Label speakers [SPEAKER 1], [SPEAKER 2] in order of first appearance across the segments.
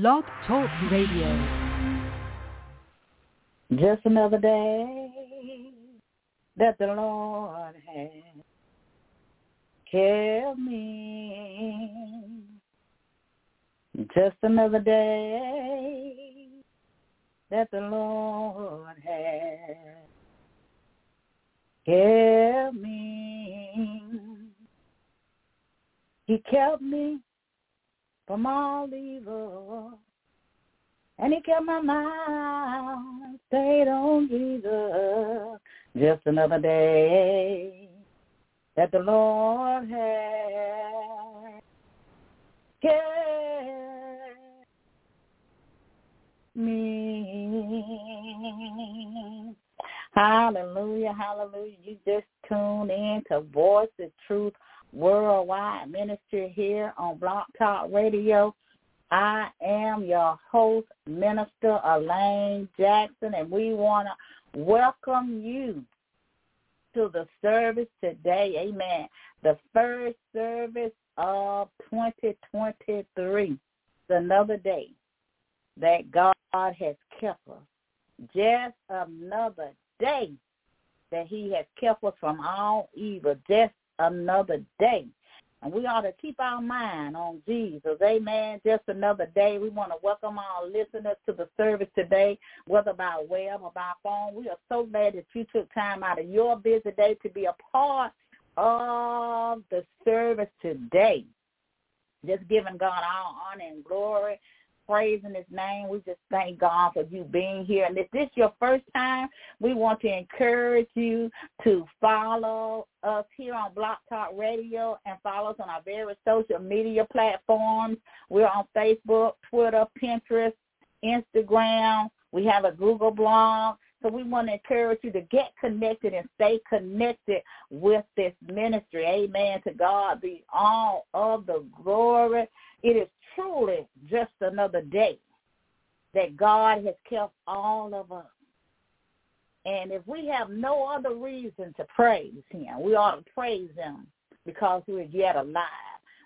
[SPEAKER 1] Blog Talk Radio.
[SPEAKER 2] Just another day that the Lord has kept me. Just another day that the Lord has kept me. He kept me from all evil. And he kept my mind stayed on Jesus. Just another day that the Lord has kept me. Hallelujah, hallelujah. You just tune in to Voice of Truth Worldwide Ministry here on Blog Talk Radio. I am your host, Minister Elaine Jackson, and we want to welcome you to the service today. Amen. The first service of 2023. It's another day that God has kept us. Just another day that he has kept us from all evil. Just another day. And we ought to keep our mind on Jesus. Amen. Just another day. We want to welcome our listeners to the service today, whether by web or by phone. We are so glad that you took time out of your busy day to be a part of the service today. Just giving God all honor and glory praising his name. We just thank God for you being here. And if this is your first time, we want to encourage you to follow us here on Blog Talk Radio and follow us on our various social media platforms. We're on Facebook, Twitter, Pinterest, Instagram. We have a Google blog. So we want to encourage you to get connected and stay connected with this ministry. Amen. To God be all of the glory. It is truly just another day that God has kept all of us. And if we have no other reason to praise him, we ought to praise him because we're yet alive.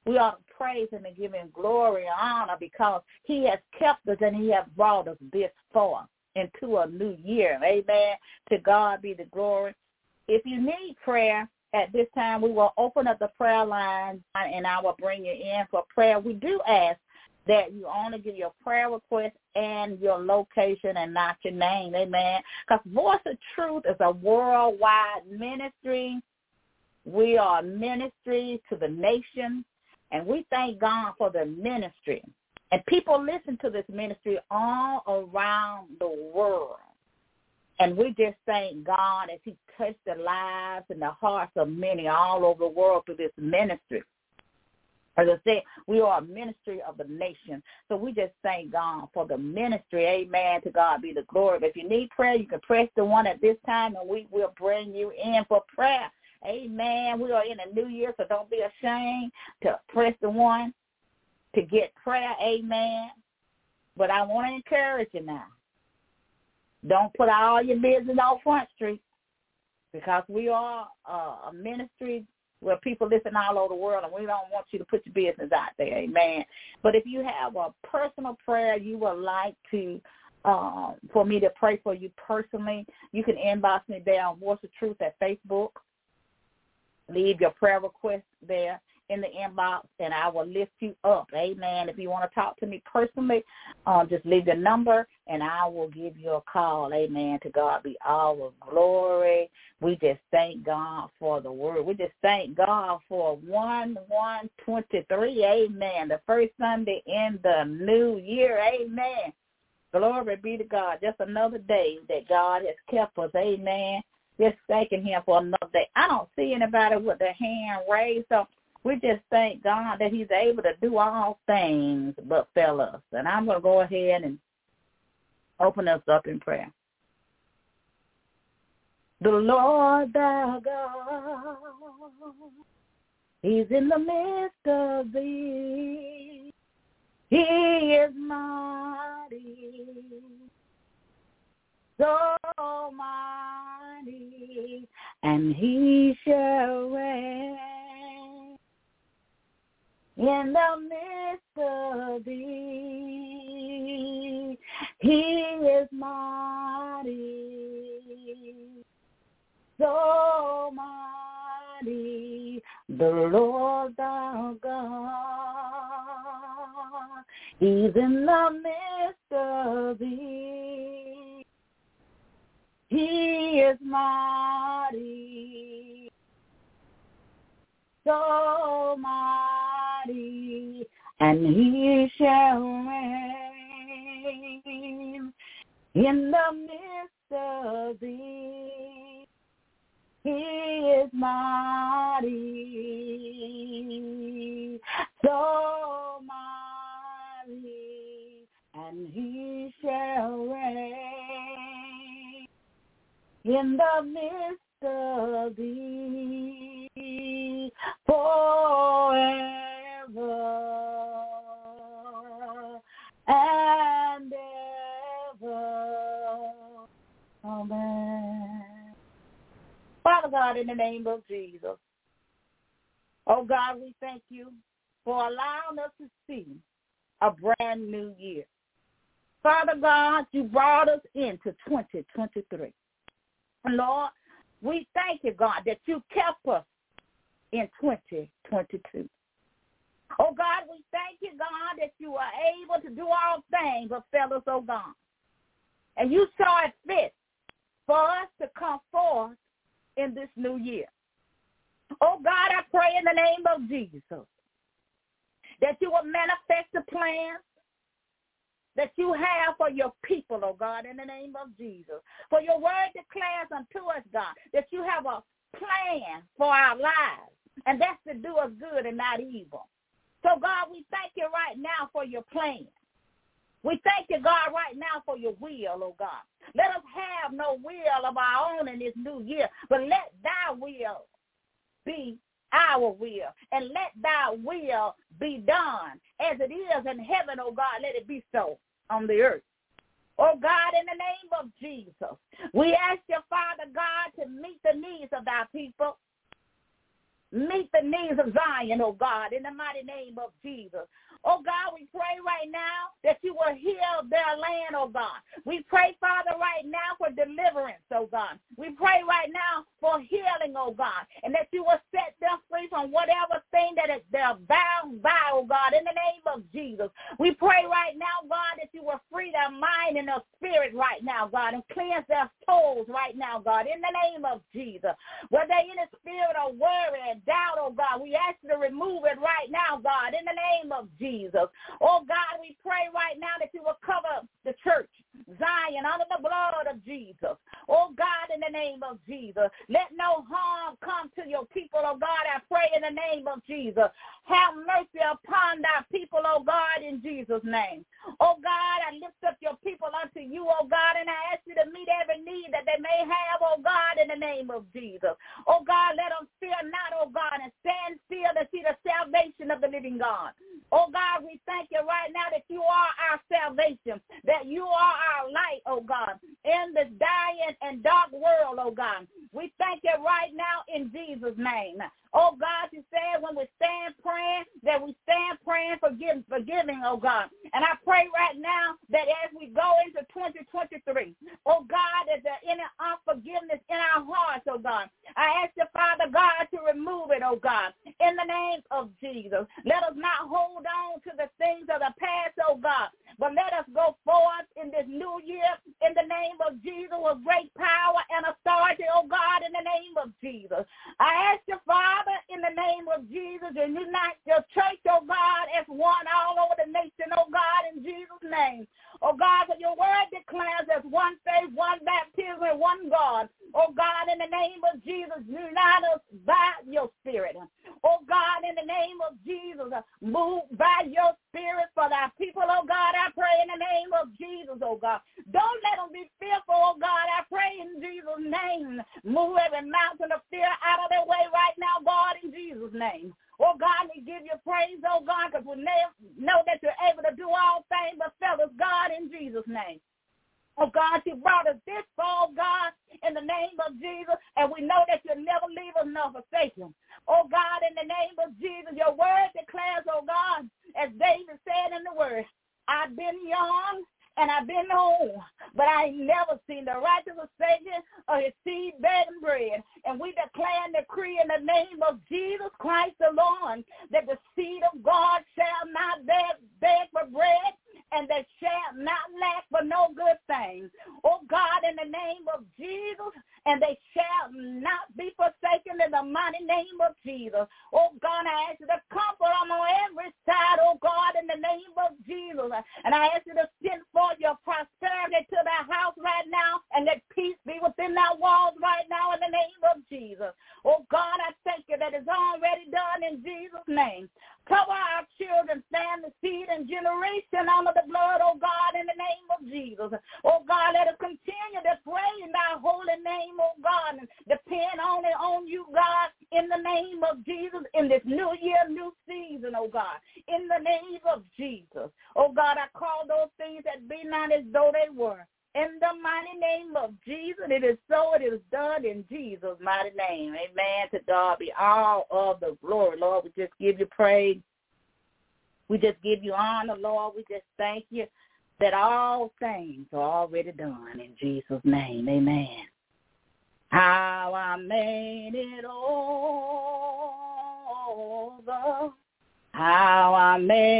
[SPEAKER 2] We ought to praise him and give him glory and honor because he has kept us and he has brought us this far into a new year. Amen. To God be the glory. If you need prayer, at this time we will open up the prayer line and I will bring you in for prayer. We do ask that you only give your prayer request and your location and not your name. Amen. Because Voice of Truth is a worldwide ministry. We are a ministry to the nation, and we thank God for the ministry. And people listen to this ministry all around the world. And we just thank God as he touched the lives and the hearts of many all over the world through this ministry. As I said, we are a ministry of the nation. So we just thank God for the ministry. Amen. To God be the glory. If you need prayer, you can press the one at this time and we will bring you in for prayer. Amen. We are in a new year, so don't be ashamed to press the one to get prayer. Amen. But I want to encourage you now. Don't put all your business on Front Street because we are a ministry where people listen all over the world and we don't want you to put your business out there. Amen. But if you have a personal prayer you would like to um, for me to pray for you personally, you can inbox me there on Voice of Truth at Facebook. Leave your prayer request there in the inbox and I will lift you up. Amen. If you want to talk to me personally, um, just leave the number and I will give you a call. Amen. To God be all the glory. We just thank God for the word. We just thank God for one one twenty three. Amen. The first Sunday in the new year. Amen. Glory be to God. Just another day that God has kept us. Amen. Just thanking him for another day. I don't see anybody with their hand raised. So we just thank God that he's able to do all things but fail us. And I'm going to go ahead and open us up in prayer. The Lord thy God, he's in the midst of thee. He is mighty, so mighty, and he shall reign in the midst of thee. He is mighty, so mighty, the Lord thou God. He's in the midst of thee. He is mighty, so mighty, and he shall reign in the midst of thee. He is mighty, so mighty, and he shall reign in the midst of thee forever God, in the name of Jesus, oh God, we thank you for allowing us to see a brand new year. Father God, you brought us into 2023. Lord, we thank you, God, that you kept us in 2022. Oh, God, we thank you, God, that you are able to do all things but fail us, oh, God. And you saw it fit for us to come forth in this new year. Oh, God, I pray in the name of Jesus that you will manifest the plan that you have for your people, oh God, in the name of Jesus. For your word declares unto us, God, that you have a plan for our lives, and that's to do us good and not evil. So, God, we thank you right now for your plan. We thank you, God, right now for your will, oh God. Let us have no will of our own in this new year, but let thy will be our will, and let thy will be done as it is in heaven, oh God, let it be so on the earth. Oh God, in the name of Jesus, we ask you, Father God, to meet the needs of thy people. Meet the needs of Zion, oh God, in the mighty name of Jesus. Oh God, we pray right now that you will heal their land, oh God. We pray, Father, right now for deliverance, oh God. We pray right now for healing, oh God, and that you will set them free from whatever thing that is bound Move every mountain of fear out of their way right now, God, in Jesus' name. Oh God, we give you praise, oh God, because we know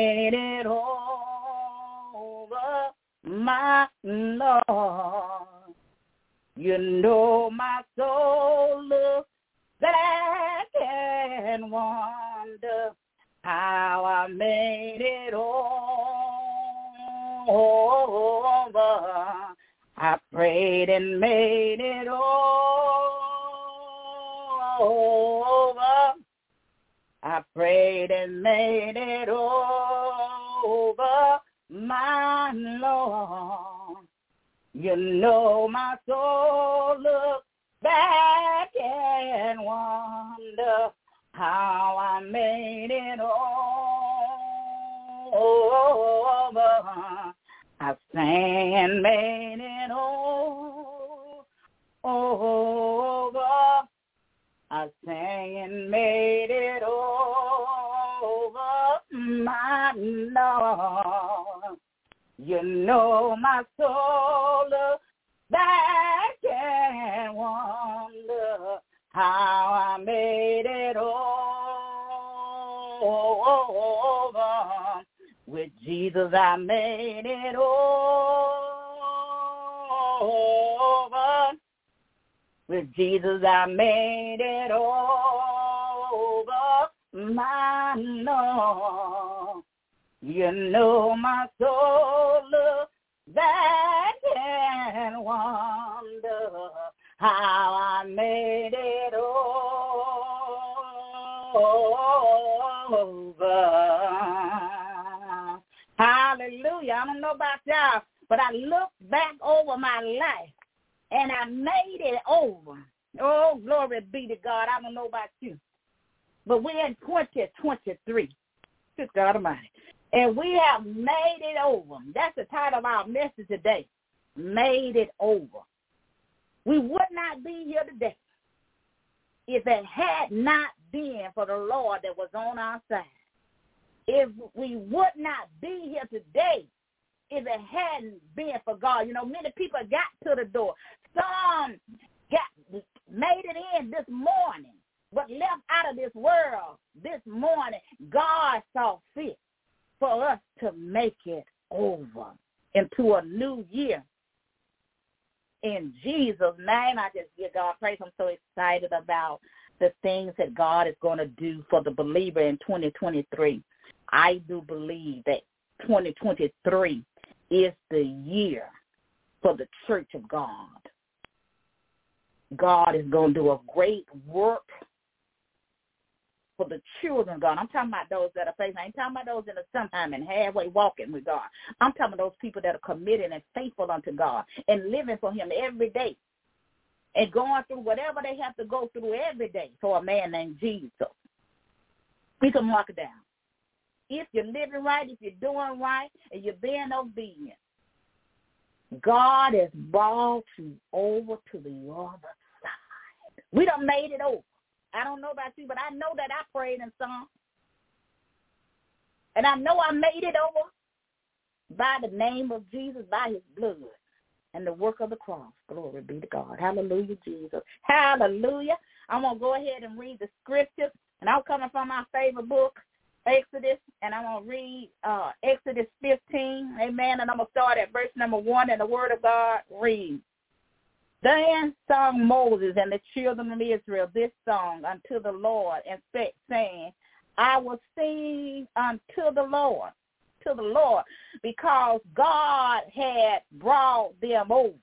[SPEAKER 2] made it over my Lord. You know my soul looks back and wonder how I made it over. I prayed and made it over. I prayed and made it over my Lord. You know my soul looks back and wonder how I made it over. I sang and made it over. I sang and made it over, my Lord. You know my soul back and wonder how I made it over. With Jesus I made it over. With Jesus I made it over, my Lord. You know my soul looks back and wonder how I made it over. Hallelujah. I don't know about y'all, but I look back over my life and I made it over. Oh, glory be to God. I don't know about you. But we're in 2023. Good God Almighty. And we have made it over. That's the title of our message today. Made it over. We would not be here today if it had not been for the Lord that was on our side. If we would not be here today if it hadn't been for God. You know, many people got to the door. Some got made it in this morning, but left out of this world this morning. God saw fit for us to make it over into a new year. In Jesus' name, I just give God praise. I'm so excited about the things that God is going to do for the believer in 2023. I do believe that 2023 is the year for the church of God. God is going to do a great work for the children of God. I'm talking about those that are faithful. I ain't talking about those that are sometime and halfway walking with God. I'm talking about those people that are committed and faithful unto God and living for him every day and going through whatever they have to go through every day for a man named Jesus. We can mark it down. If you're living right, if you're doing right, and you're being obedient, God has brought you over to the other side. We done made it over. I don't know about you, but I know that I prayed in song. And I know I made it over. by the name of Jesus, by his blood and the work of the cross. Glory be to God. Hallelujah, Jesus. Hallelujah. I'm going to go ahead and read the scriptures. And I'm coming from my favorite book, Exodus, and I'm going to read uh, Exodus 15. Amen. And I'm going to start at verse number 1, and the word of God reads. Then sung Moses and the children of Israel this song unto the Lord, and said, saying, I will sing unto the Lord to the Lord because God had brought them over.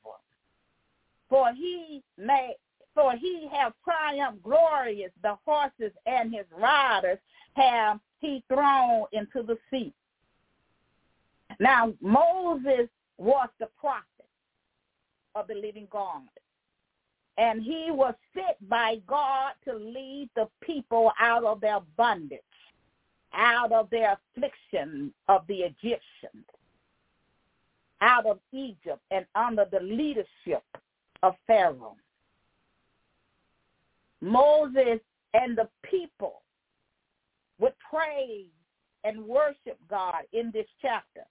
[SPEAKER 2] For he may for he have triumphed glorious, the horses and his riders have he thrown into the sea. Now Moses was the prophet of the living God. And he was sent by God to lead the people out of their bondage out of their affliction of the Egyptians, out of Egypt and under the leadership of Pharaoh. Moses and the people would praise and worship God in this chapter,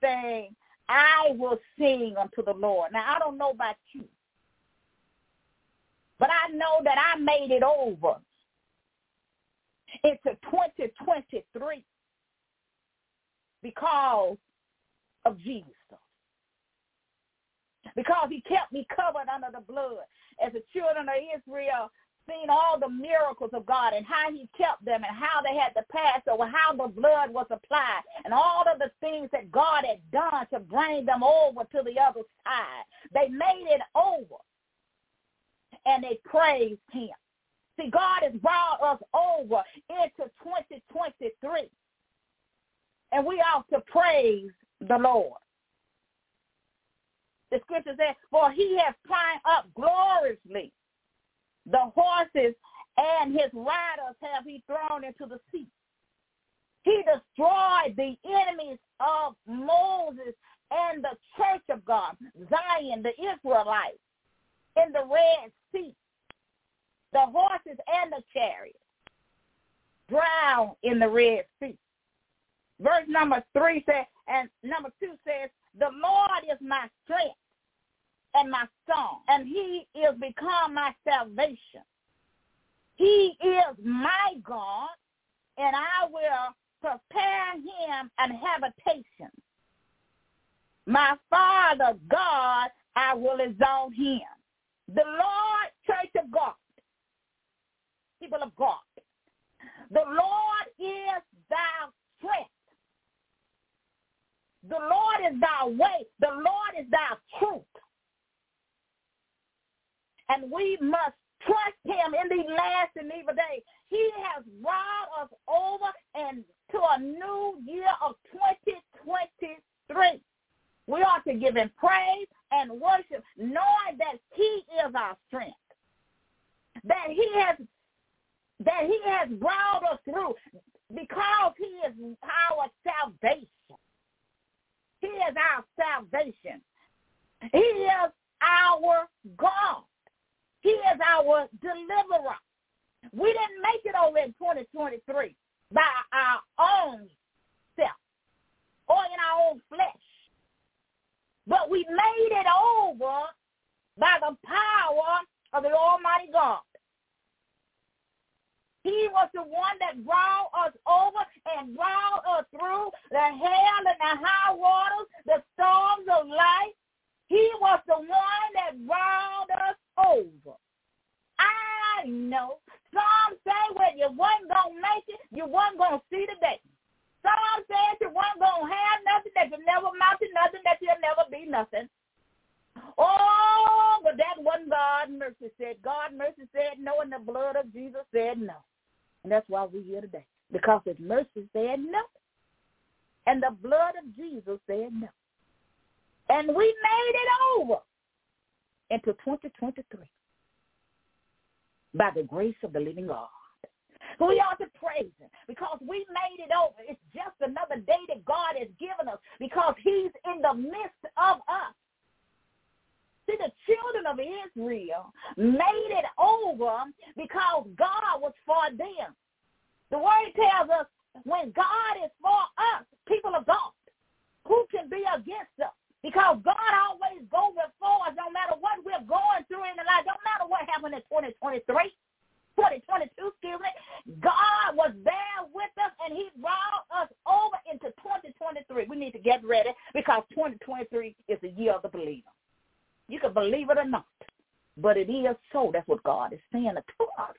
[SPEAKER 2] saying, I will sing unto the Lord. Now, I don't know about you, but I know that I made it over into 2023 because of Jesus. Because he kept me covered under the blood. As the children of Israel seen all the miracles of God and how he kept them and how they had to pass over, how the blood was applied, and all of the things that God had done to bring them over to the other side. They made it over and they praised him. See, God has brought us over into 2023. And we ought to praise the Lord. The scripture says, for he has climbed up gloriously. The horses and his riders have he thrown into the sea. He destroyed the enemies of Moses and the church of God, Zion, the Israelites, in the Red Sea the horses and the chariots drown in the Red Sea. Verse number three says, and number two says, the Lord is my strength and my song, and he is become my salvation. He is my God, and I will prepare him an habitation. My Father God, I will exalt him. The Lord, church of God, people of God. The Lord is thy strength. The Lord is thy way. The Lord is thy truth. And we must trust him in these last and evil days. He has brought us over and to a new year of 2023. We ought to give him praise and worship, knowing that he is our strength. That he has that he has brought us through because he is our salvation. He is our salvation. He is our God. He is our deliverer. We didn't make it over in 2023 by our own self or in our own flesh. But we made it over by the power of the Almighty God. He was the one that brought us over and brought us through the hell and the high waters, the storms of life. He was the one that brought us over. I know. Some say when you wasn't going to make it, you wasn't going to see the day. Some said you wasn't going to have nothing, that you never amount to nothing, that you'll never be nothing. Oh, but that wasn't God mercy said. God mercy said no, and the blood of Jesus said no. And that's why we're here today. Because his mercy said no. And the blood of Jesus said no. And we made it over into 2023 by the grace of the living God. We ought to praise him because we made it over. It's just another day that God has given us because he's in the midst of us. See, the children of Israel made it over because God was for them. The word tells us when God is for us, people of God, who can be against us? Because God always goes before us no matter what we're going through in the life. Don't matter what happened in 2023. 2022, excuse me, God was there with us and he brought us over into 2023. We need to get ready because 2023 is the year of the believer. You can believe it or not, but it is so. That's what God is saying to us.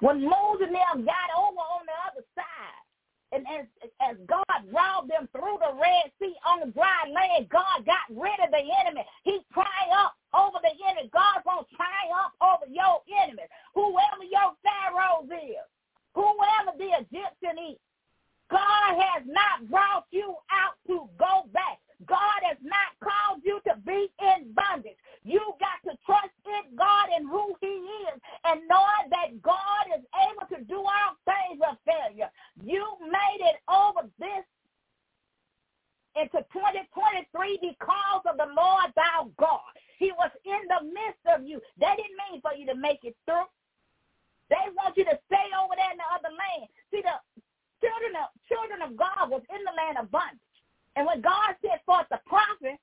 [SPEAKER 2] When Moses them got over on the other side, and as, as God brought them through the Red Sea on dry land, God got rid of the enemy. He triumphed over the enemy. God's going to triumph over your enemy. Whoever your Pharaoh is, whoever the Egyptian is, God has not brought you out to go back. God has not called you to be in bondage. You got to trust in God and who he is and knowing that God is able to do all things with failure. You made it over this into 2023 because of the Lord thou God. He was in the midst of you. That didn't mean for you to make it through. They want you to stay over there in the other land. See, the children of children of God was in the land of bondage. And when God sent forth the prophet,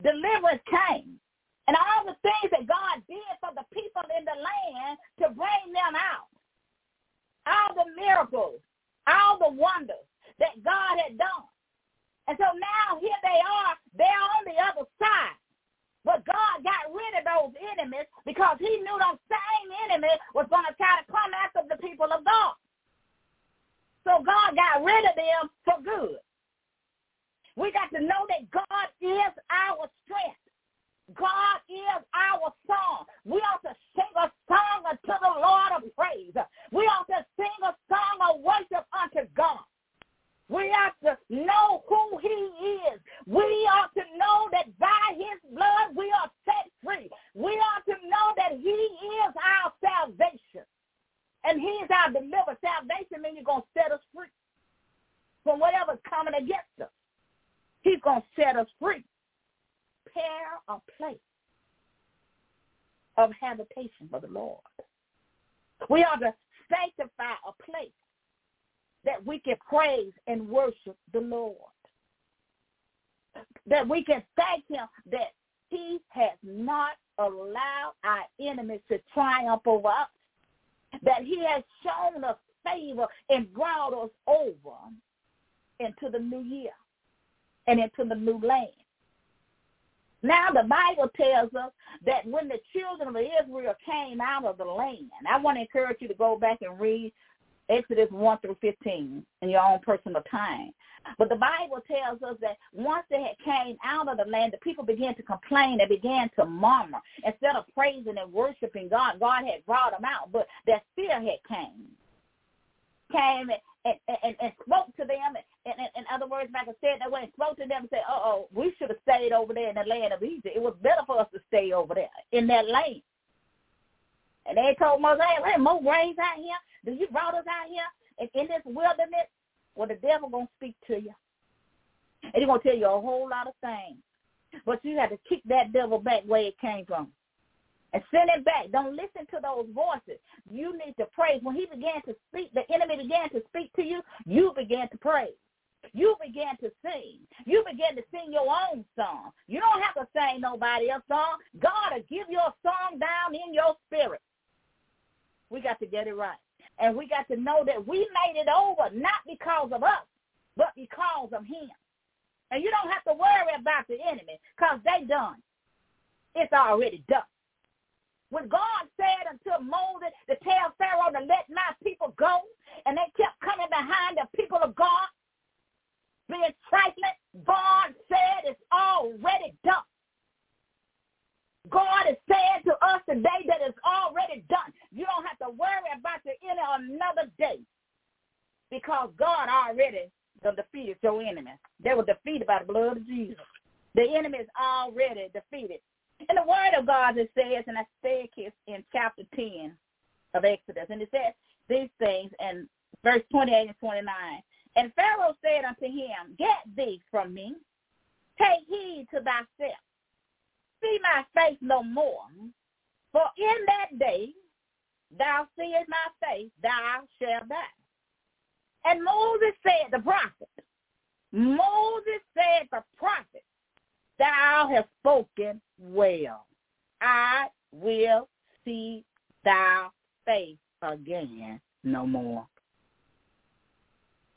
[SPEAKER 2] deliverance came. And all the things that God did for the people in the land to bring them out. All the miracles, all the wonders that God had done. And so now here they are. They're on the other side. But God got rid of those enemies because he knew those same enemies was going to try to come after the people of God. So God got rid of them for good. We got to know that God is our strength. God is our song. We ought to sing a song unto the Lord of praise. We ought to sing a song of worship unto God. We ought to know who he is. We ought to know that by his blood we are set free. We ought to know that he is our salvation. And he is our deliverer. Salvation means he's going to set us free from whatever's coming against us. He's going to set us free. Prepare a place of habitation for the Lord. We are to sanctify a place that we can praise and worship the Lord. That we can thank him that he has not allowed our enemies to triumph over us. That he has shown us favor and brought us over into the new year and into the new land. Now the Bible tells us that when the children of Israel came out of the land, I want to encourage you to go back and read Exodus 1 through 15 in your own personal time. But the Bible tells us that once they had came out of the land, the people began to complain. They began to murmur. Instead of praising and worshiping God, God had brought them out, but that fear had came. Came and, and, and, and spoke to them. And, and, in other words, I said, they went and spoke to them and said, uh-oh, we should have stayed over there in the land of Egypt. It was better for us to stay over there in that land. And they told Moses, hey, more graves out here. Do you brought us out here and in this wilderness? Well, the devil going to speak to you. And he's going to tell you a whole lot of things. But you have to kick that devil back where it came from and send it back. Don't listen to those voices. You need to praise. When he began to speak, the enemy began to speak to you, you began to praise. You began to sing. You began to sing your own song. You don't have to sing nobody else's song. God will give you a song down in your spirit. We got to get it right. And we got to know that we made it over not because of us, but because of him. And you don't have to worry about the enemy because they done. It's already done. When God said unto Moses to tell Pharaoh to let my people go, and they kept coming behind the people of God, being trifling, God said it's already done. God is saying to us today that it's already done. You don't have to worry about the end of another day because God already defeated your enemy. They were defeated by the blood of Jesus. The enemy is already defeated. In the word of God, it says, and I said this in chapter 10 of Exodus, and it says these things in verse 28 and 29. And Pharaoh said unto him, Get thee from me, take heed to thyself, see my face no more, for in that day thou seest my face, thou shalt die. And Moses said, the prophet, Moses said, the prophet, thou hast spoken well. I will see thy face again no more.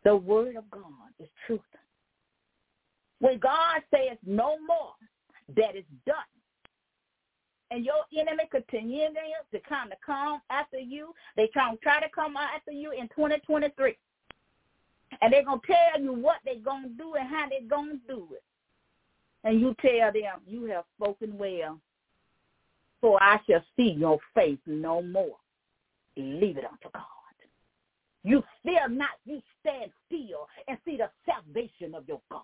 [SPEAKER 2] The word of God is truth. When God says no more, that is done. And your enemy continues to kind of come after you. They try to try to come after you in 2023. And they're going to tell you what they're going to do and how they're going to do it. And you tell them, you have spoken well, for I shall see your face no more. Leave it unto God. You fear not, you stand still and see the salvation of your God.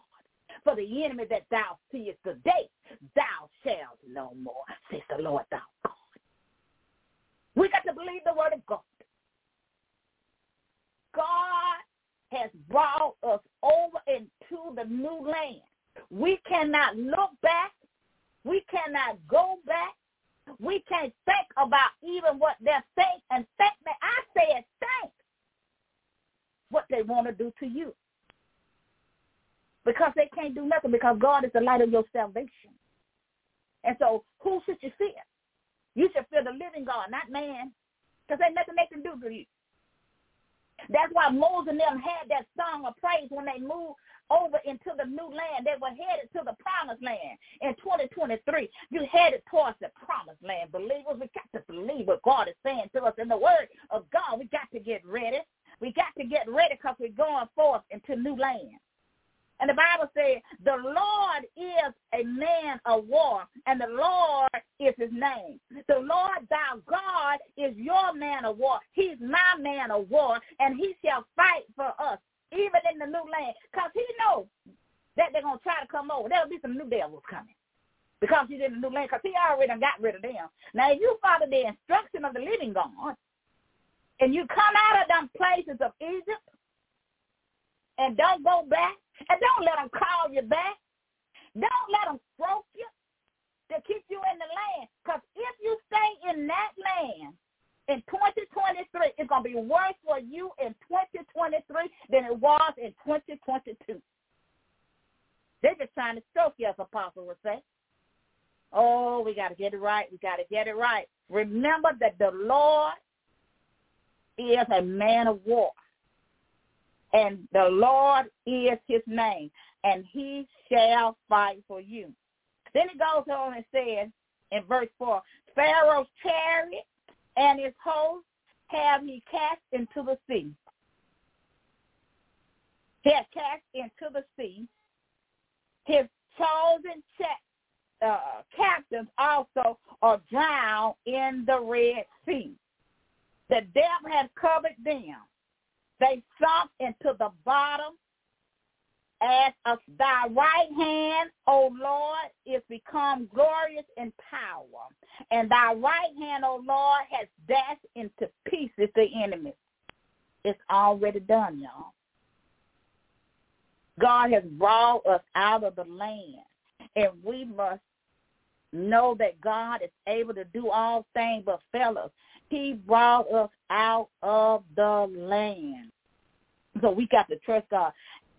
[SPEAKER 2] For the enemy that thou seest today, thou shalt no more, says the Lord thou God. We got to believe the word of God. God has brought us over into the new land. We cannot look back. We cannot go back. We can't think about even what they're saying and think that I said think what they want to do to you. Because they can't do nothing because God is the light of your salvation. And so who should you fear? You should fear the living God, not man. Because ain't nothing they can do to you. That's why Moses and them had that song of praise when they moved over into the new land. They were headed to the promised land in 2023. You headed towards the promised land. Believers, we got to believe what God is saying to us in the word of God. We got to get ready. We got to get ready because we're going forth into new land. And the Bible says, the Lord is a man of war, and the Lord is his name. The Lord thou God is your man of war. He's my man of war, and he shall fight for us, even in the new land. Because he knows that they're going to try to come over. There'll be some new devils coming. Because he's in the new land, because he already got rid of them. Now, if you follow the instruction of the living God, and you come out of them places of Egypt, and don't go back, and don't let them call you back. Don't let them stroke you to keep you in the land. Because if you stay in that land in 2023, it's going to be worse for you in 2023 than it was in 2022. They're just trying to stroke you, as Apostle would say. Oh, we got to get it right. We got to get it right. Remember that the Lord is a man of war and the Lord is his name, and he shall fight for you. Then it goes on and says in verse 4, Pharaoh's chariot and his host have he cast into the sea. He has cast into the sea. His chosen uh, captains also are drowned in the Red Sea. The devil has covered them they sunk into the bottom as of thy right hand, O Lord, is become glorious in power. And thy right hand, O Lord, has dashed into pieces the enemy. It's already done, y'all. God has brought us out of the land. And we must know that God is able to do all things. But fellas, he brought us out of the land. So we got to trust God.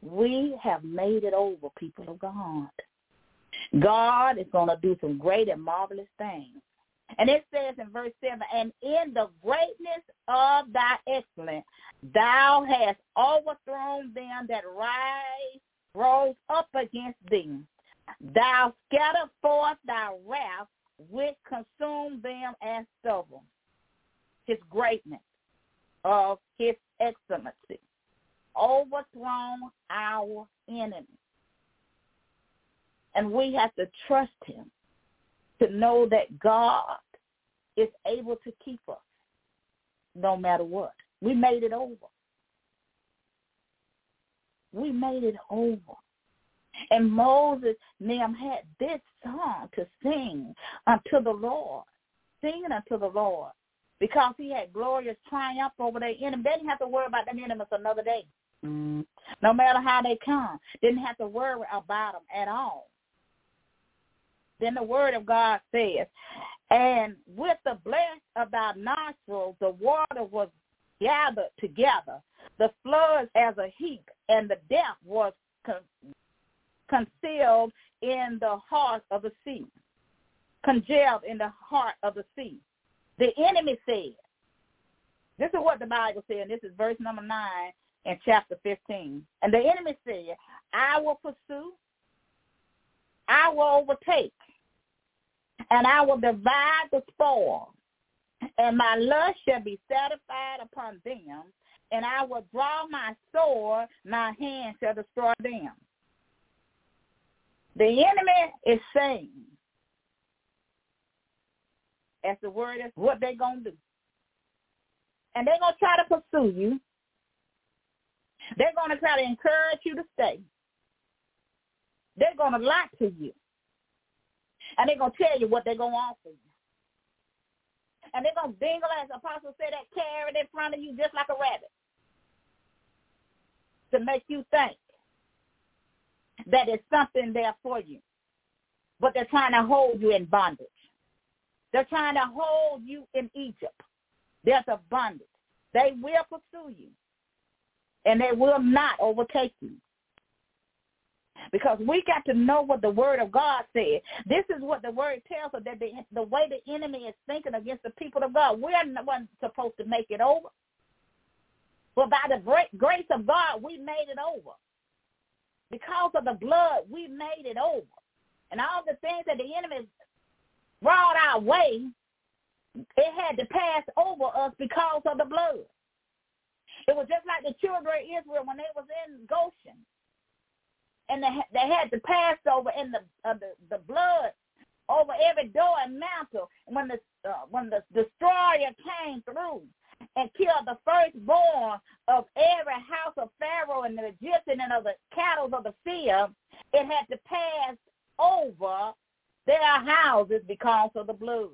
[SPEAKER 2] We have made it over, people of God. God is going to do some great and marvelous things. And it says in verse 7, and in the greatness of thy excellence, thou hast overthrown them that rise, rose up against thee. Thou scatter forth thy wrath, which consumed them as stubble. His greatness of his excellency overthrown our enemy. And we have to trust him to know that God is able to keep us no matter what. We made it over. We made it over. And Moses them had this song to sing unto the Lord, singing unto the Lord, because he had glorious triumph over their enemy. They didn't have to worry about their enemies another day. No matter how they come, didn't have to worry about them at all. Then the word of God says, and with the blast of thy nostrils, the water was gathered together, the floods as a heap, and the depth was concealed in the heart of the sea, congealed in the heart of the sea. The enemy said, this is what the Bible said, and this is verse number 9 in chapter 15. And the enemy said, I will pursue, I will overtake, and I will divide the spoil, and my lust shall be satisfied upon them, and I will draw my sword, my hand shall destroy them. The enemy is saying, as the word is, what they're going to do. And they're going to try to pursue you. They're going to try to encourage you to stay. They're going to lie to you. And they're going to tell you what they're going to offer you. And they're going to dingle, as the apostle said, that carrot in front of you just like a rabbit to make you think that it's something there for you. But they're trying to hold you in bondage. They're trying to hold you in Egypt. There's a bondage. They will pursue you. And they will not overtake you. Because we got to know what the word of God said. This is what the word tells us that the, the way the enemy is thinking against the people of God, we're not supposed to make it over. But by the great grace of God, we made it over. Because of the blood, we made it over. And all the things that the enemy brought our way, it had to pass over us because of the blood. It was just like the children of Israel when they was in Goshen. And they, they had the Passover and the, uh, the the blood over every door and mantle. When the uh, when the destroyer came through, and killed the firstborn of every house of Pharaoh and the Egyptian and of the cattle of the field, it had to pass over their houses because of the blood.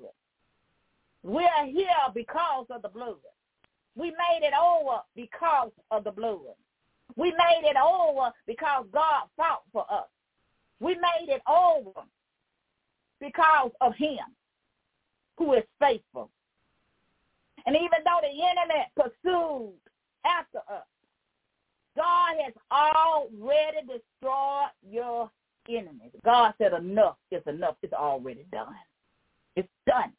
[SPEAKER 2] We are here because of the blood. We made it over because of the blood. We made it over because God fought for us. We made it over because of him who is faithful. And even though the enemy pursued after us, God has already destroyed your enemies. God said enough is enough. It's already done. It's done.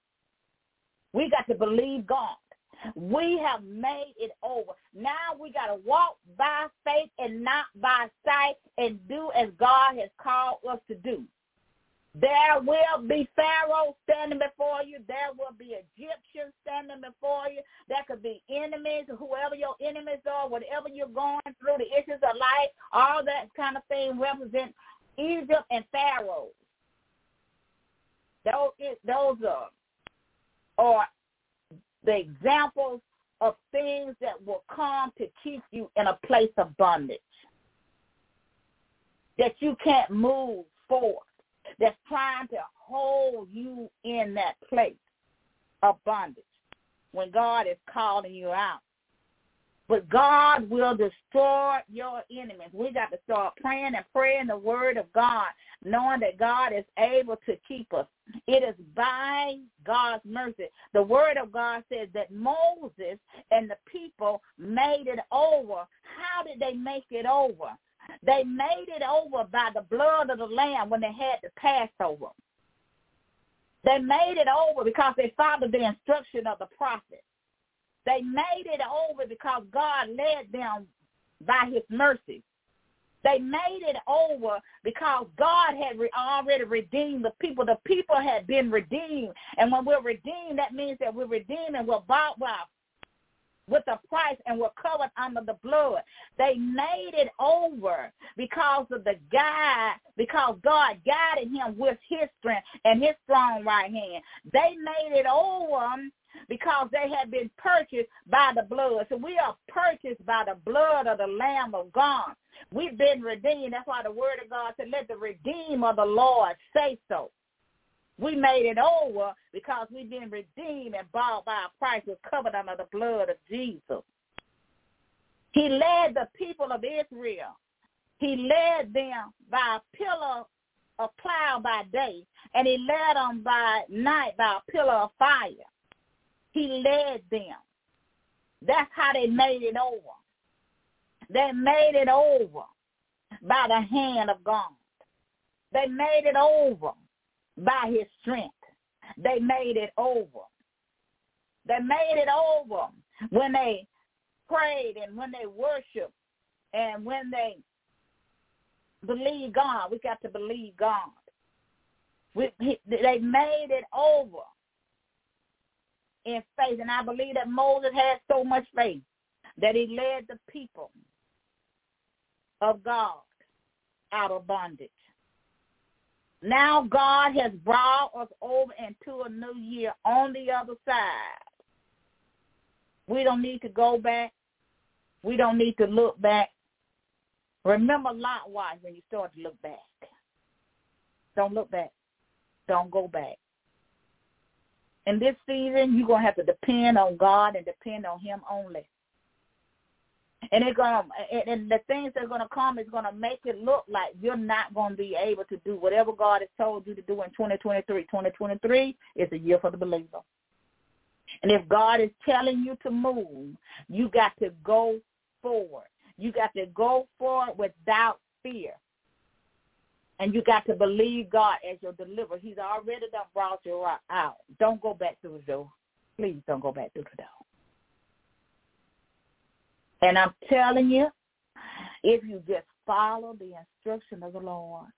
[SPEAKER 2] We got to believe God. We have made it over. Now we got to walk by faith and not by sight and do as God has called us to do. There will be Pharaoh standing before you. There will be Egyptians standing before you. There could be enemies, whoever your enemies are, whatever you're going through, the issues of life, all that kind of thing represent Egypt and Pharaoh. Those, those are, are the examples of things that will come to keep you in a place of bondage. That you can't move forward that's trying to hold you in that place of bondage when God is calling you out. But God will destroy your enemies. We got to start praying and praying the word of God, knowing that God is able to keep us. It is by God's mercy. The word of God says that Moses and the people made it over. How did they make it over? They made it over by the blood of the Lamb when they had the Passover. They made it over because they followed the instruction of the prophet. They made it over because God led them by his mercy. They made it over because God had re- already redeemed the people. The people had been redeemed. And when we're redeemed, that means that we're redeemed and we're bought by with a price and we're covered under the blood. They made it over because of the guy, because God guided him with his strength and his strong right hand. They made it over because they had been purchased by the blood. So we are purchased by the blood of the Lamb of God. We've been redeemed. That's why the word of God said, let the redeemer of the Lord say so. We made it over because we've been redeemed and bought by a price. We're covered under the blood of Jesus. He led the people of Israel. He led them by a pillar of cloud by day, and he led them by night by a pillar of fire. He led them. That's how they made it over. They made it over by the hand of God. They made it over by his strength. They made it over. They made it over when they prayed and when they worshiped and when they believe God. We got to believe God. We, they made it over in faith. And I believe that Moses had so much faith that he led the people of God out of bondage. Now God has brought us over into a new year on the other side. We don't need to go back. We don't need to look back. Remember Lot wise when you start to look back. Don't look back. Don't go back. In this season, you're going to have to depend on God and depend on him only. And it's gonna and the things that are gonna come is gonna make it look like you're not gonna be able to do whatever God has told you to do in 2023. 2023 is a year for the believer. And if God is telling you to move, you got to go forward. You got to go forward without fear. And you got to believe God as your deliverer. He's already done brought you out. Don't go back through the door. Please don't go back through the door. And I'm telling you, if you just follow the instruction of the Lord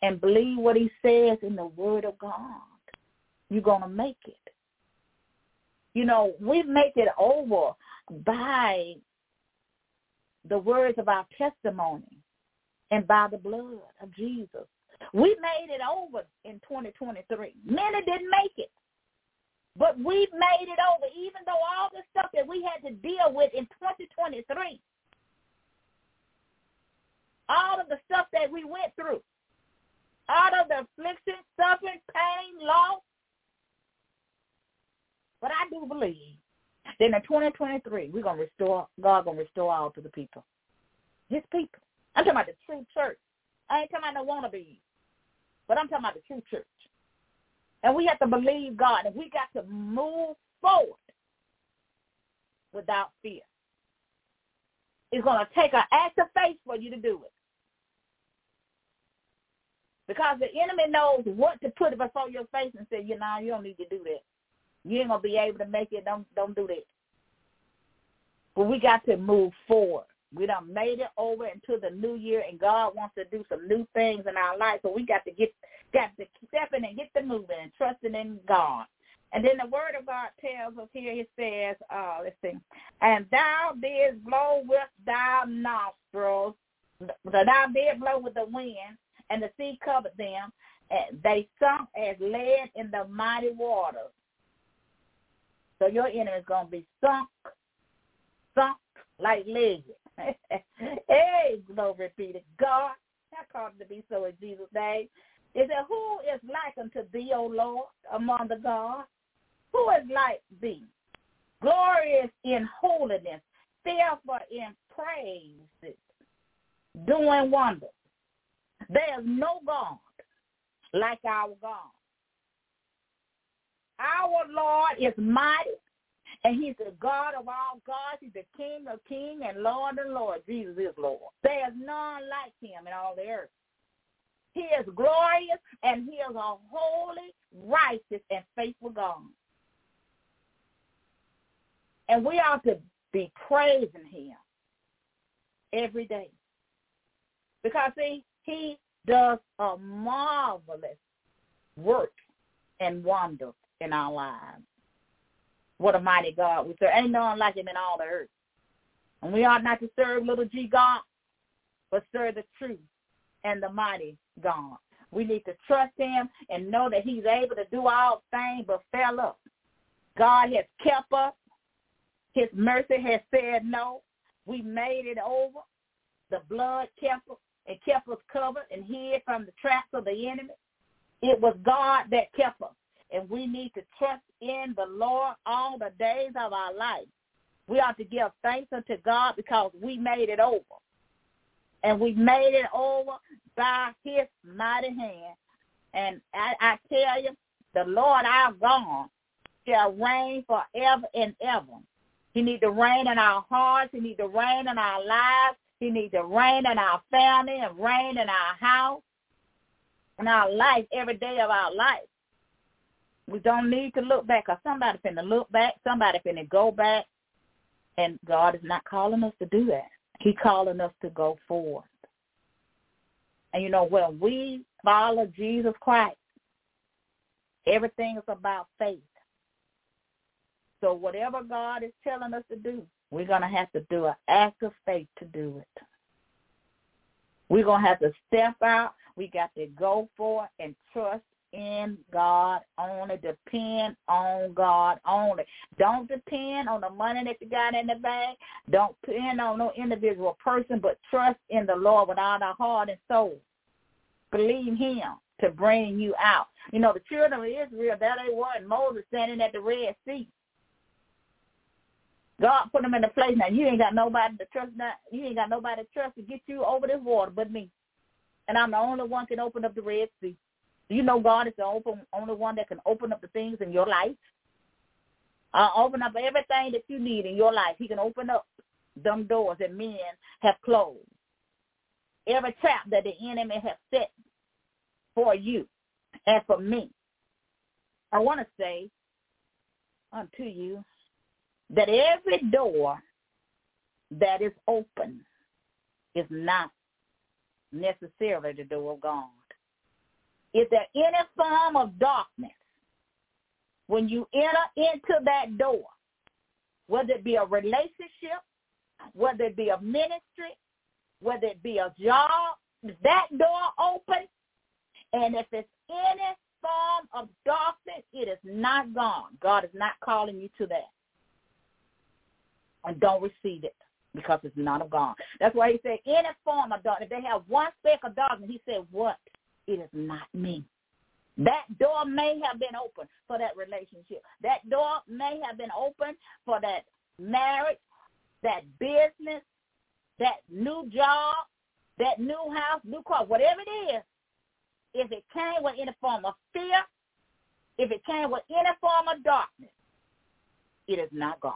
[SPEAKER 2] and believe what he says in the word of God, you're going to make it. You know, we make it over by the words of our testimony and by the blood of Jesus. We made it over in 2023. Many didn't make it. But we made it over, even though all the stuff that we had to deal with in 2023, all of the stuff that we went through, all of the affliction, suffering, pain, loss. But I do believe that in 2023, we're going to restore, God going to restore all to the people. His people. I'm talking about the true church. I ain't talking about no wannabes. But I'm talking about the true church. And we have to believe God. And we got to move forward without fear. It's going to take an act of faith for you to do it. Because the enemy knows what to put before your face and say, you know, you don't need to do that. You ain't gonna be able to make it. Don't don't do that. But we got to move forward. We done made it over into the new year, and God wants to do some new things in our life. So we got to get got to step in and get the moving and trusting in God. And then the word of God tells us here, it says, uh, let's see, and thou didst blow with thy nostrils, thou did blow with the wind, and the sea covered them, and they sunk as lead in the mighty waters. So your enemy is going to be sunk, sunk like lead. hey, glory be to God. I call it to be so in Jesus' name. Is that who is like unto thee, O Lord, among the gods? Who is like thee? Glorious in holiness, fearful in praise, doing wonders. There is no God like our God. Our Lord is mighty and he's the God of all gods. He's the King of kings and Lord of lords. Jesus is Lord. There is none like him in all the earth. He is glorious and he is a holy, righteous, and faithful God. And we ought to be praising him every day. Because see, he does a marvelous work and wonder in our lives. What a mighty God we serve. Ain't none like him in all the earth. And we ought not to serve little g God, but serve the true and the mighty God. We need to trust him and know that he's able to do all things but fail up. God has kept us. His mercy has said no. We made it over. The blood kept us and kept us covered and hid from the traps of the enemy. It was God that kept us and we need to trust in the Lord all the days of our life. We ought to give thanks unto God because we made it over. And we made it over by his mighty hand. And I, I tell you, the Lord our God shall reign forever and ever. He need to reign in our hearts. He need to reign in our lives. He needs to reign in our family and reign in our house, in our life, every day of our life. We don't need to look back because somebody finna look back, somebody finna go back, and God is not calling us to do that. He's calling us to go forward. And you know, when we follow Jesus Christ, everything is about faith. So whatever God is telling us to do, we're going to have to do an act of faith to do it. We're going to have to step out. We got to go for it and trust in God only. Depend on God only. Don't depend on the money that you got in the bank. Don't depend on no individual person, but trust in the Lord with all our heart and soul. Believe him to bring you out. You know, the children of Israel, there they were, and Moses standing at the Red Sea. God put them in a place now. You ain't got nobody to trust. Now you ain't got nobody to trust to get you over this water but me. And I'm the only one can open up the Red Sea. You know God is the open, only one that can open up the things in your life? Uh, open up everything that you need in your life. He can open up them doors that men have closed. Every trap that the enemy has set for you and for me. I want to say unto you that every door that is open is not necessarily the door of God. Is there any form of darkness when you enter into that door, whether it be a relationship, whether it be a ministry, whether it be a job, that door open, and if it's any form of darkness, it is not gone. God is not calling you to that and don't receive it because it's not of God. That's why he said, any form of darkness. If they have one speck of darkness, he said, what? It is not me. That door may have been open for that relationship. That door may have been open for that marriage, that business, that new job, that new house, new car, whatever it is. If it came with any form of fear, if it came with any form of darkness, it is not gone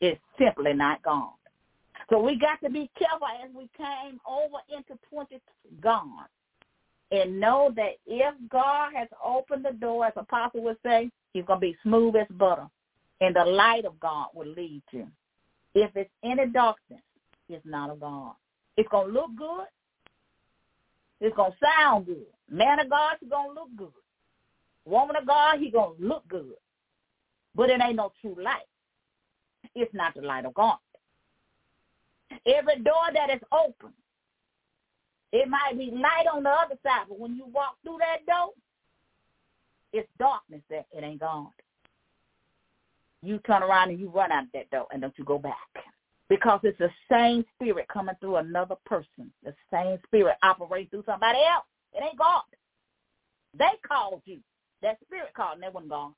[SPEAKER 2] It's simply not gone. So we got to be careful as we came over into 20 gone and know that if God has opened the door, as Apostle would say, he's going to be smooth as butter. And the light of God will lead you. If it's any darkness, it's not of God. It's going to look good. It's going to sound good. Man of God, he's going to look good. Woman of God, he's going to look good. But it ain't no true light. It's not the light of God. Every door that is open, it might be light on the other side, but when you walk through that door, it's darkness that it ain't God. You turn around and you run out of that door and don't you go back. Because it's the same spirit coming through another person. The same spirit operating through somebody else. It ain't God. They called you. That spirit called and they wasn't God.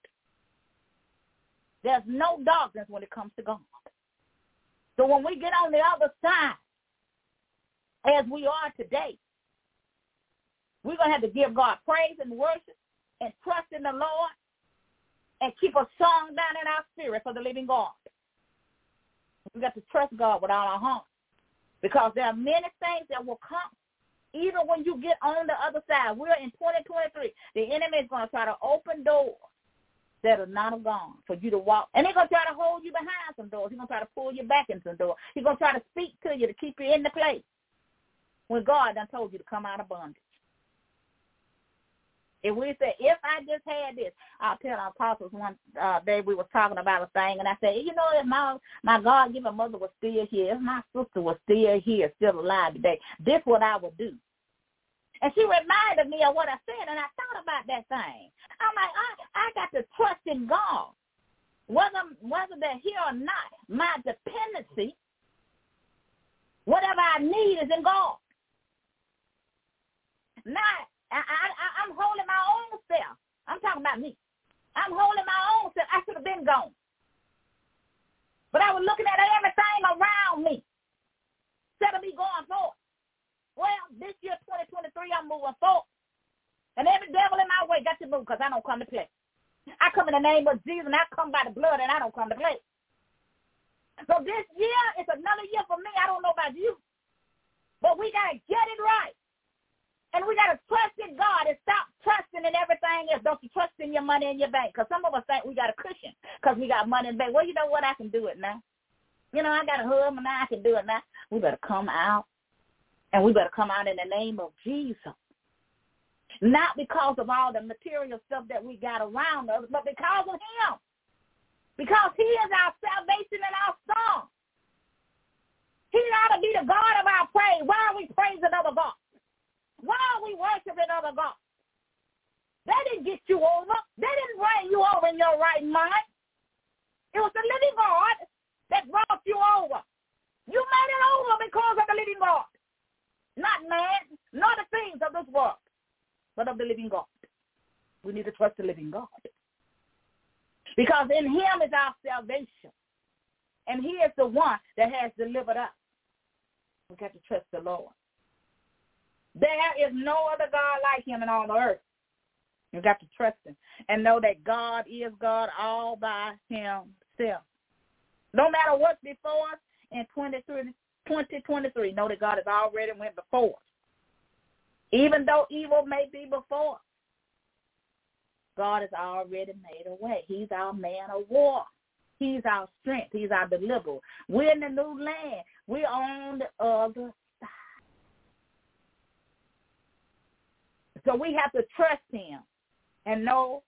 [SPEAKER 2] There's no darkness when it comes to God. So when we get on the other side, as we are today, we're going to have to give God praise and worship and trust in the Lord and keep a song down in our spirit for the living God. We got to trust God with all our heart because there are many things that will come even when you get on the other side. We're in 2023. The enemy is going to try to open doors that are not of God for you to walk. And he's going to try to hold you behind some doors. He's going to try to pull you back into some doors. He's going to try to speak to you to keep you in the place when God done told you to come out of bondage. If we say, if I just had this, I'll tell our apostles one uh, day we were talking about a thing, and I said, you know, if my my God-given mother was still here, if my sister was still here, still alive today, this what I would do. And she reminded me of what I said, and I thought about that thing. I'm like, I, I got to trust in God. Whether whether they're here or not, my dependency, whatever I need is in God. Not, I, I, I'm holding my own self. I'm talking about me. I'm holding my own self. I should have been gone. But I was looking at everything around me instead of me going forward. Well, this year, 2023, I'm moving forward. And every devil in my way got to move because I don't come to play. I come in the name of Jesus and I come by the blood and I don't come to play. So this year is another year for me. I don't know about you. But we got to get it right. And we got to trust in God and stop trusting in everything else. Don't you trust in your money in your bank? Because some of us think we got a cushion because we got money in the bank. Well, you know what? I can do it now. You know, I got a husband now. I can do it now. We better come out. And we better come out in the name of Jesus. Not because of all the material stuff that we got around us, but because of him. Because he is our salvation and our song. He ought to be the God of our praise. Why are we praising other God? Why are we worshiping other God? They didn't get you over. They didn't bring you over in your right mind. It was the living God that brought you over. You made it over because of the living God. Not man, not the things of this world, but of the living God. We need to trust the living God. Because in him is our salvation. And he is the one that has delivered us. We got to trust the Lord. There is no other God like him in all the earth. You got to trust him and know that God is God all by himself. No matter what's before us in 2023, know that God has already went before. Even though evil may be before God has already made a way. He's our man of war. He's our strength. He's our deliverer. We're in the new land. We're on the other side. So we have to trust him and know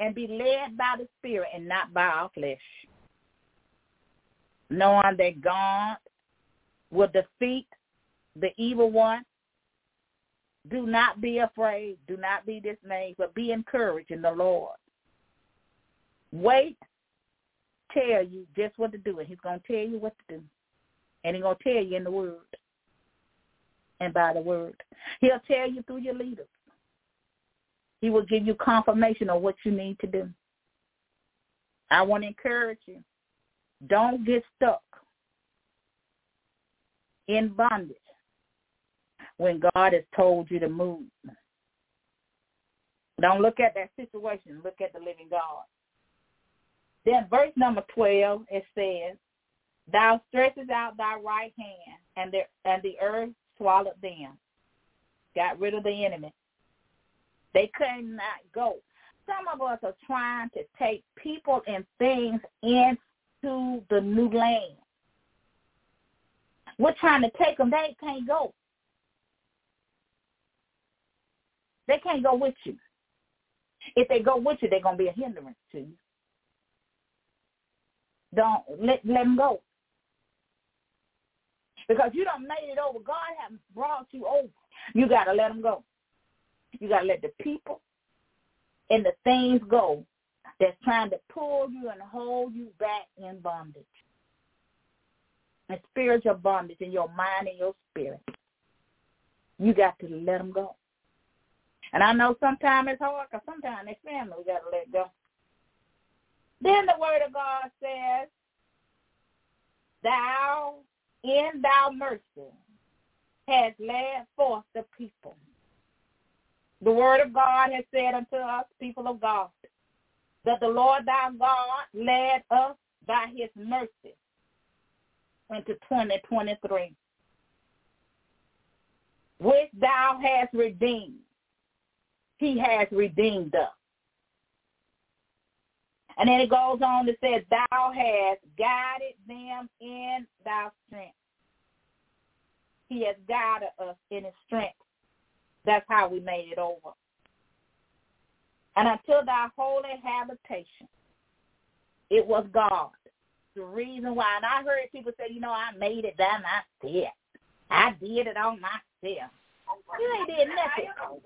[SPEAKER 2] and be led by the Spirit and not by our flesh. Knowing that God will defeat the evil one. Do not be afraid. Do not be dismayed, but be encouraged in the Lord. Wait tell you just what to do, and he's going to tell you what to do. And he's going to tell you in the word and by the word. He'll tell you through your leaders. He will give you confirmation of what you need to do. I want to encourage you. Don't get stuck in bondage when God has told you to move. Don't look at that situation. Look at the living God. Then verse number 12, it says, Thou stretches out thy right hand, and the, and the earth swallowed them. Got rid of the enemy. They could not go. Some of us are trying to take people and things into the new land. We're trying to take them. They can't go. They can't go with you. If they go with you, they're going to be a hindrance to you. Don't let let them go. Because you don't made it over. God has brought you over. You got to let them go. You got to let the people and the things go that's trying to pull you and hold you back in bondage. And spiritual bondage in your mind and your spirit. You got to let them go. And I know sometimes it's hard because sometimes it's family we got to let go. Then the word of God says, Thou in thy mercy has led forth the people. The word of God has said unto us, people of God, that the Lord thy God led us by his mercy into 2023, which thou hast redeemed. He has redeemed us. And then it goes on to say, thou hast guided them in thy strength. He has guided us in his strength. That's how we made it over. And until thy holy habitation, it was God. The reason why, and I heard people say, you know, I made it by myself. I did it on myself. You ain't did nothing.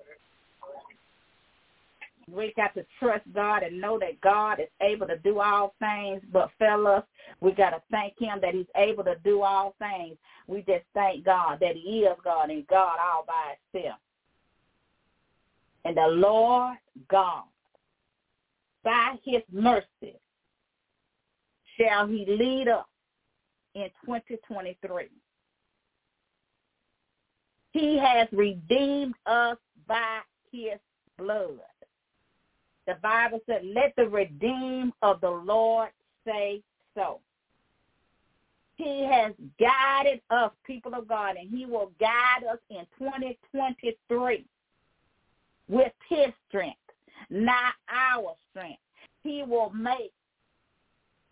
[SPEAKER 2] We got to trust God and know that God is able to do all things. But fellas, we got to thank him that he's able to do all things. We just thank God that he is God and God all by himself. And the Lord God, by his mercy, shall he lead us in 2023. He has redeemed us by his blood. The Bible said, let the redeemed of the Lord say so. He has guided us, people of God, and he will guide us in 2023 with his strength, not our strength. He will make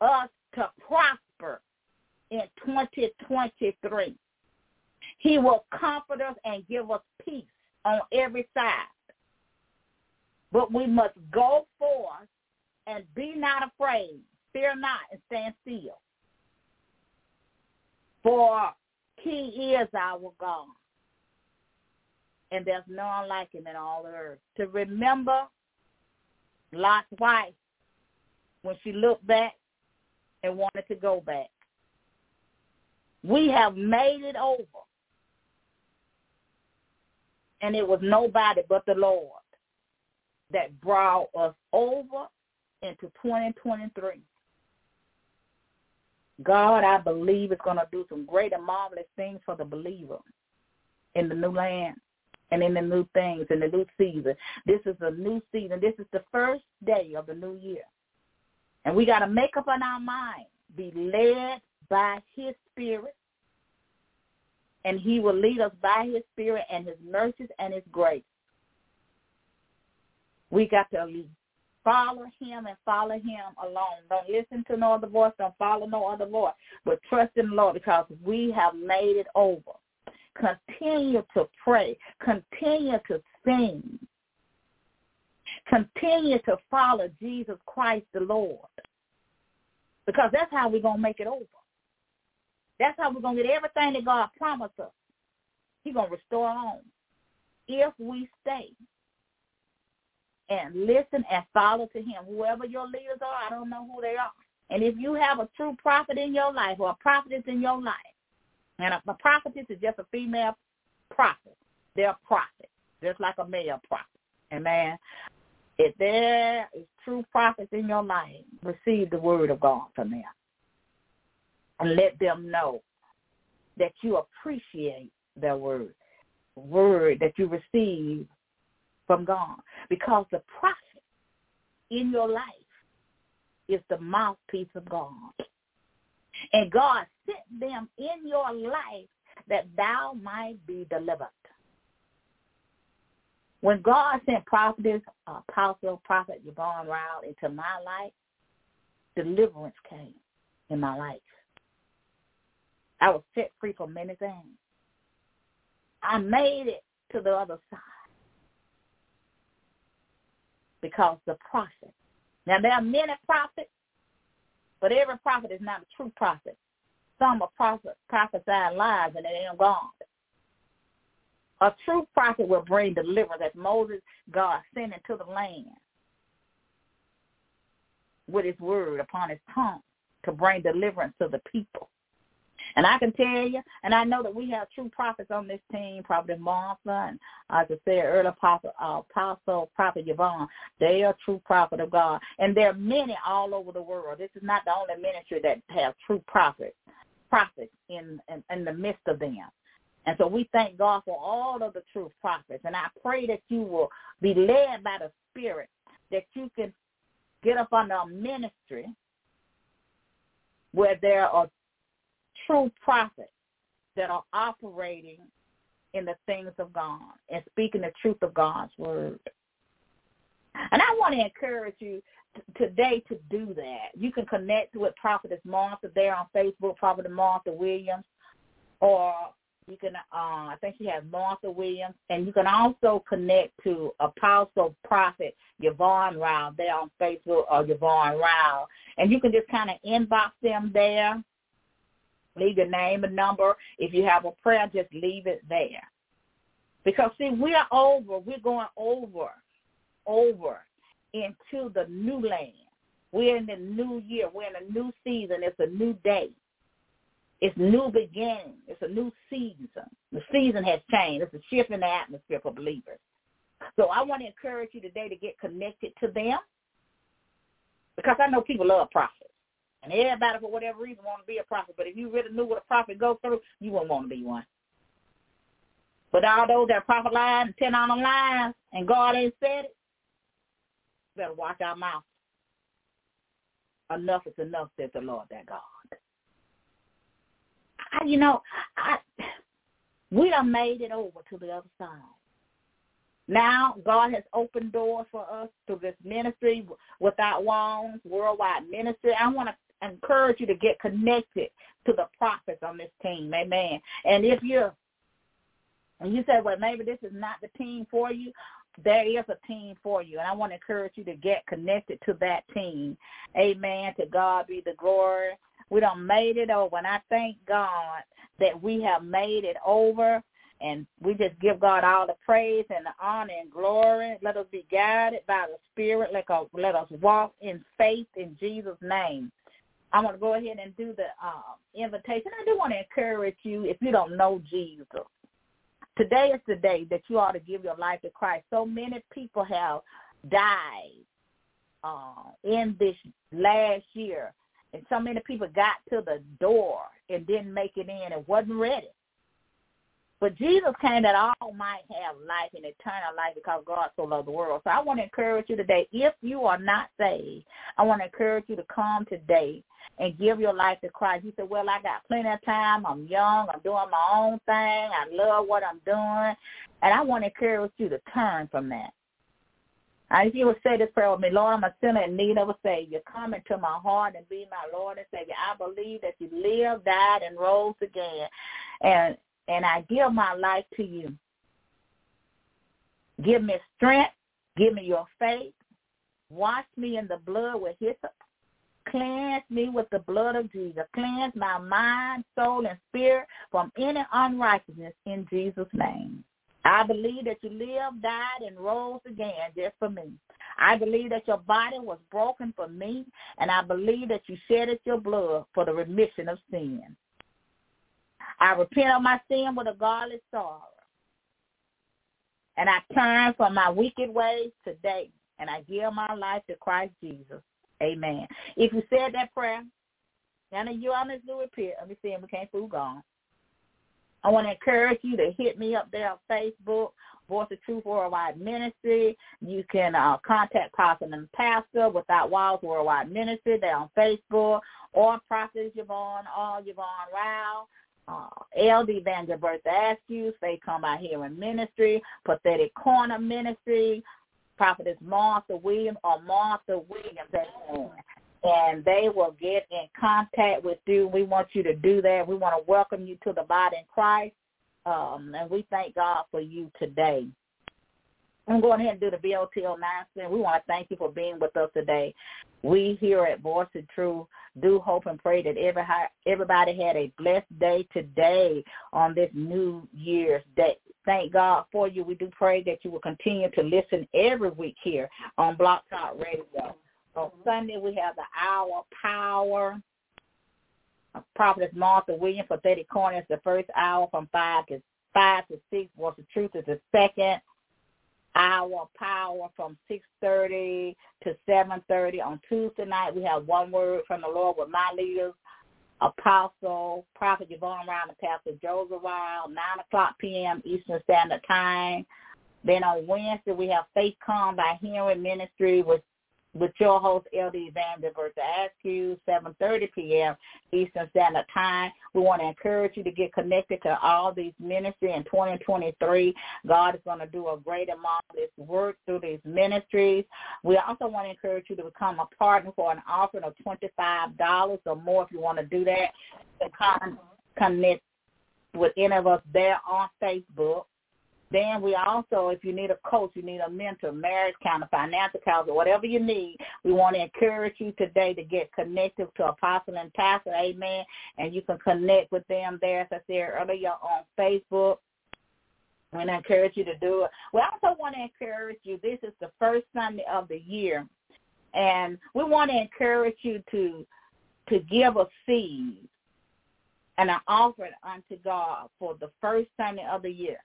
[SPEAKER 2] us to prosper in 2023. He will comfort us and give us peace on every side. But we must go forth and be not afraid. Fear not and stand still. For he is our God. And there's none like him in all the earth. To remember Lot's wife when she looked back and wanted to go back. We have made it over. And it was nobody but the Lord that brought us over into 2023. God, I believe, is going to do some great and marvelous things for the believer in the new land and in the new things, in the new season. This is a new season. This is the first day of the new year. And we got to make up in our mind, be led by his spirit, and he will lead us by his spirit and his mercies and his grace. We got to follow him and follow him alone. Don't listen to no other voice. Don't follow no other voice. But trust in the Lord because we have made it over. Continue to pray. Continue to sing. Continue to follow Jesus Christ the Lord. Because that's how we're going to make it over. That's how we're going to get everything that God promised us. He's going to restore home if we stay and listen and follow to him. Whoever your leaders are, I don't know who they are. And if you have a true prophet in your life or a prophetess in your life, and a, a prophetess is just a female prophet, they're a prophet, just like a male prophet. Amen. If there is true prophets in your life, receive the word of God from them. And let them know that you appreciate their word, word that you receive from God. Because the prophet in your life is the mouthpiece of God. And God sent them in your life that thou might be delivered. When God sent prophetess, uh, apostle, prophet Yvonne Ryle into my life, deliverance came in my life. I was set free from many things. I made it to the other side because the prophet. Now there are many prophets, but every prophet is not a true prophet. Some are prophet, prophesying lies and they ain't God. A true prophet will bring deliverance as Moses, God sent into the land with his word upon his tongue to bring deliverance to the people. And I can tell you, and I know that we have true prophets on this team, Prophet Martha, and as I said earlier, Apostle, Apostle Prophet Yvonne. They are true prophet of God. And there are many all over the world. This is not the only ministry that has true prophets, prophets in, in, in the midst of them. And so we thank God for all of the true prophets. And I pray that you will be led by the Spirit, that you can get up under a ministry where there are true prophets that are operating in the things of God and speaking the truth of God's word. And I want to encourage you today to do that. You can connect with Prophetess Martha there on Facebook, Prophetess Martha Williams, or you can, uh, I think she has Martha Williams, and you can also connect to Apostle Prophet Yvonne Ryle there on Facebook or Yvonne Ryle. And you can just kind of inbox them there. Leave your name and number. If you have a prayer, just leave it there. Because see, we're over. We're going over, over into the new land. We're in the new year. We're in a new season. It's a new day. It's new beginning. It's a new season. The season has changed. It's a shift in the atmosphere for believers. So I want to encourage you today to get connected to them because I know people love prophets. And everybody, for whatever reason, want to be a prophet. But if you really knew what a prophet goes through, you wouldn't want to be one. But all those that prophet lies and ten on the lies and God ain't said it, better watch our mouth. Enough is enough, says the Lord that God. I, you know, I we have made it over to the other side. Now God has opened doors for us through this ministry without walls, worldwide ministry. I want to encourage you to get connected to the prophets on this team. Amen. And if you're and you say, well, maybe this is not the team for you, there is a team for you. And I want to encourage you to get connected to that team. Amen. To God be the glory. We don't made it over. And I thank God that we have made it over. And we just give God all the praise and the honor and glory. Let us be guided by the Spirit. Let us, let us walk in faith in Jesus' name. I want to go ahead and do the uh, invitation. I do want to encourage you if you don't know Jesus. Today is the day that you ought to give your life to Christ. So many people have died uh, in this last year, and so many people got to the door and didn't make it in and wasn't ready. But Jesus came that all might have life and eternal life because God so loved the world. So I want to encourage you today, if you are not saved, I want to encourage you to come today and give your life to Christ. You say, well, I got plenty of time. I'm young. I'm doing my own thing. I love what I'm doing. And I want to encourage you to turn from that. Now, if you would say this prayer with me, Lord, I'm a sinner in need of a Savior. Come into my heart and be my Lord and Savior. I believe that you lived, died, and rose again. And and I give my life to you. Give me strength. Give me your faith. Wash me in the blood with hyssop. Cleanse me with the blood of Jesus. Cleanse my mind, soul, and spirit from any unrighteousness in Jesus' name. I believe that you lived, died, and rose again just for me. I believe that your body was broken for me, and I believe that you shedded your blood for the remission of sin. I repent of my sin with a godly sorrow. And I turn from my wicked ways today, and I give my life to Christ Jesus. Amen. If you said that prayer, none you on this new. Let me see, if we can't fool gone. I want to encourage you to hit me up there on Facebook, Voice of Truth Worldwide Ministry. You can uh, contact Pastor and Pastor Without Walls Worldwide Ministry. They're on Facebook. Or Prophet Yvonne or Yvonne Rao uh, LD Bertha Askew, Faith Come Out Here in Ministry, Prophetic Corner Ministry, Prophetess Martha Williams or Martha Williams. And they will get in contact with you. We want you to do that. We want to welcome you to the body in Christ. Um, and we thank God for you today. I'm going ahead and do the BOT announcement. We want to thank you for being with us today. We here at Voice of Truth do hope and pray that every, everybody had a blessed day today on this New Year's Day. Thank God for you. We do pray that you will continue to listen every week here on Blog Talk Radio. On Sunday, we have the Hour Power. Prophetess Martha Williams for 30 Corners, the first hour from 5 to 5 to 6. Voice of Truth is the second our power from 6.30 to 7.30 on Tuesday night. We have one word from the Lord with my leaders, Apostle, Prophet Yvonne Ryan and Pastor Joseph Wild, 9 o'clock p.m. Eastern Standard Time. Then on Wednesday, we have Faith Come by Hearing Ministry with with your host, LD Vandenberg, to ask you 7.30 p.m. Eastern Standard Time. We want to encourage you to get connected to all these ministries in 2023. God is going to do a great amount of this work through these ministries. We also want to encourage you to become a partner for an offering of $25 or more if you want to do that. To connect with any of us there on Facebook. Then we also, if you need a coach, you need a mentor, marriage counselor, financial counselor, whatever you need, we want to encourage you today to get connected to Apostle and Pastor, amen. And you can connect with them there, as I said earlier, on Facebook. We encourage you to do it. We also want to encourage you, this is the first Sunday of the year, and we want to encourage you to to give a seed and an offering unto God for the first Sunday of the year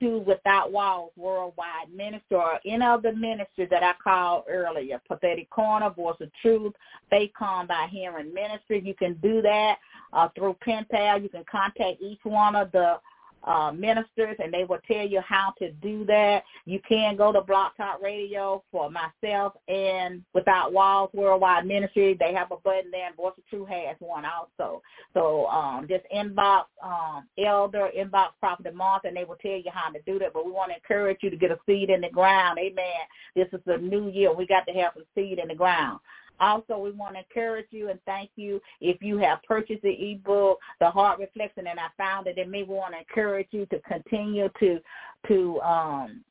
[SPEAKER 2] to Without Walls Worldwide Ministry or any of the ministries that I called earlier, Prophetic Corner, Voice of Truth, Faith Come by Hearing Ministry. You can do that uh, through PayPal. You can contact each one of the uh, ministers, and they will tell you how to do that. You can go to Blog Talk Radio for myself and Without Walls Worldwide Ministry. They have a button there, and Voice of Truth has one also. So um, just inbox um, Elder, inbox Prophet Martha, and they will tell you how to do that. But we want to encourage you to get a seed in the ground. Amen. This is a new year. We got to have a seed in the ground. Also, we want to encourage you and thank you if you have purchased the ebook, The Heart Reflection, and I found it me. We want to encourage you to continue to to um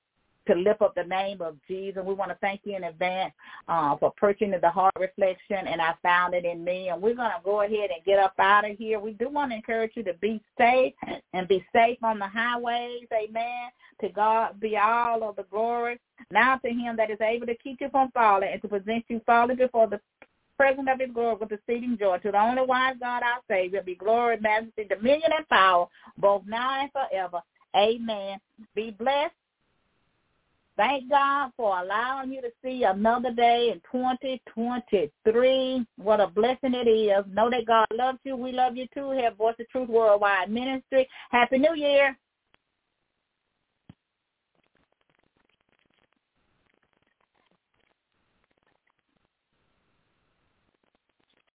[SPEAKER 2] to lift up the name of Jesus. We want to thank you in advance uh, for purchasing the heart reflection, and I found it in me. And we're going to go ahead and get up out of here. We do want to encourage you to be safe and be safe on the highways. Amen. To God be all of the glory. Now to him that is able to keep you from falling and to present you falling before the presence of his glory with exceeding joy. To the only wise God our Savior be glory, majesty, dominion, and power, both now and forever. Amen. Be blessed Thank God for allowing you to see another day in 2023. What a blessing it is. Know that God loves you. We love you too. Have Voice of Truth Worldwide Ministry. Happy New Year.